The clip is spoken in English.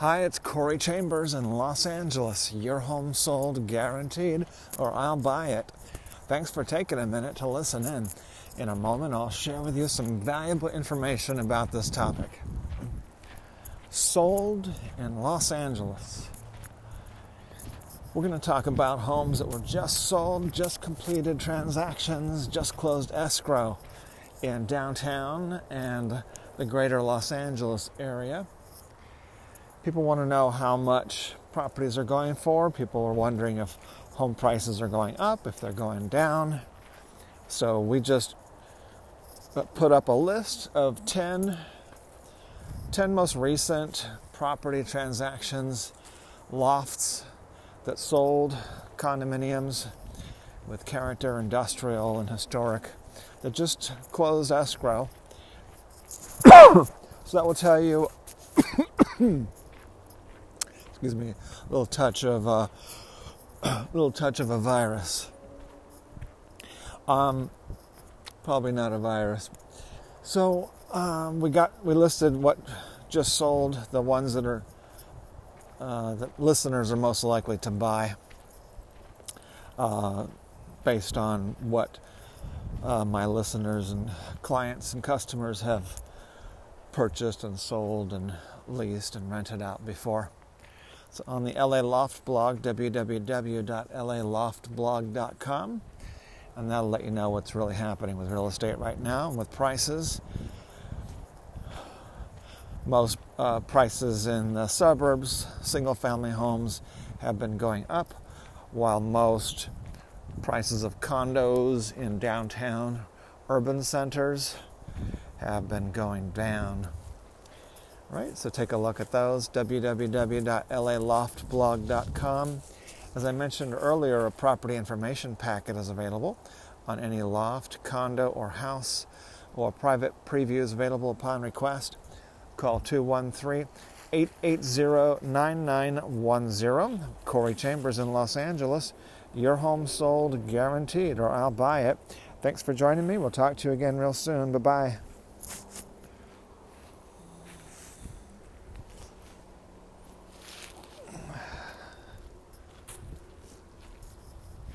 Hi, it's Corey Chambers in Los Angeles. Your home sold guaranteed, or I'll buy it. Thanks for taking a minute to listen in. In a moment, I'll share with you some valuable information about this topic. Sold in Los Angeles. We're going to talk about homes that were just sold, just completed transactions, just closed escrow in downtown and the greater Los Angeles area people want to know how much properties are going for. People are wondering if home prices are going up, if they're going down. So we just uh, put up a list of 10, 10 most recent property transactions, lofts that sold, condominiums with character, industrial, and historic that just closed escrow. so that will tell you excuse me, a little touch of a uh, little touch of a virus. Um, probably not a virus. So um, we got we listed what just sold, the ones that are uh, that listeners are most likely to buy, uh, based on what uh, my listeners and clients and customers have purchased and sold and leased and rented out before. It's on the LA Loft blog, www.laloftblog.com. And that'll let you know what's really happening with real estate right now and with prices. Most uh, prices in the suburbs, single family homes, have been going up, while most prices of condos in downtown urban centers have been going down. Right, so take a look at those www.laloftblog.com. As I mentioned earlier, a property information packet is available on any loft, condo, or house, or private previews available upon request. Call 213 880 9910. Corey Chambers in Los Angeles. Your home sold guaranteed, or I'll buy it. Thanks for joining me. We'll talk to you again real soon. Bye bye.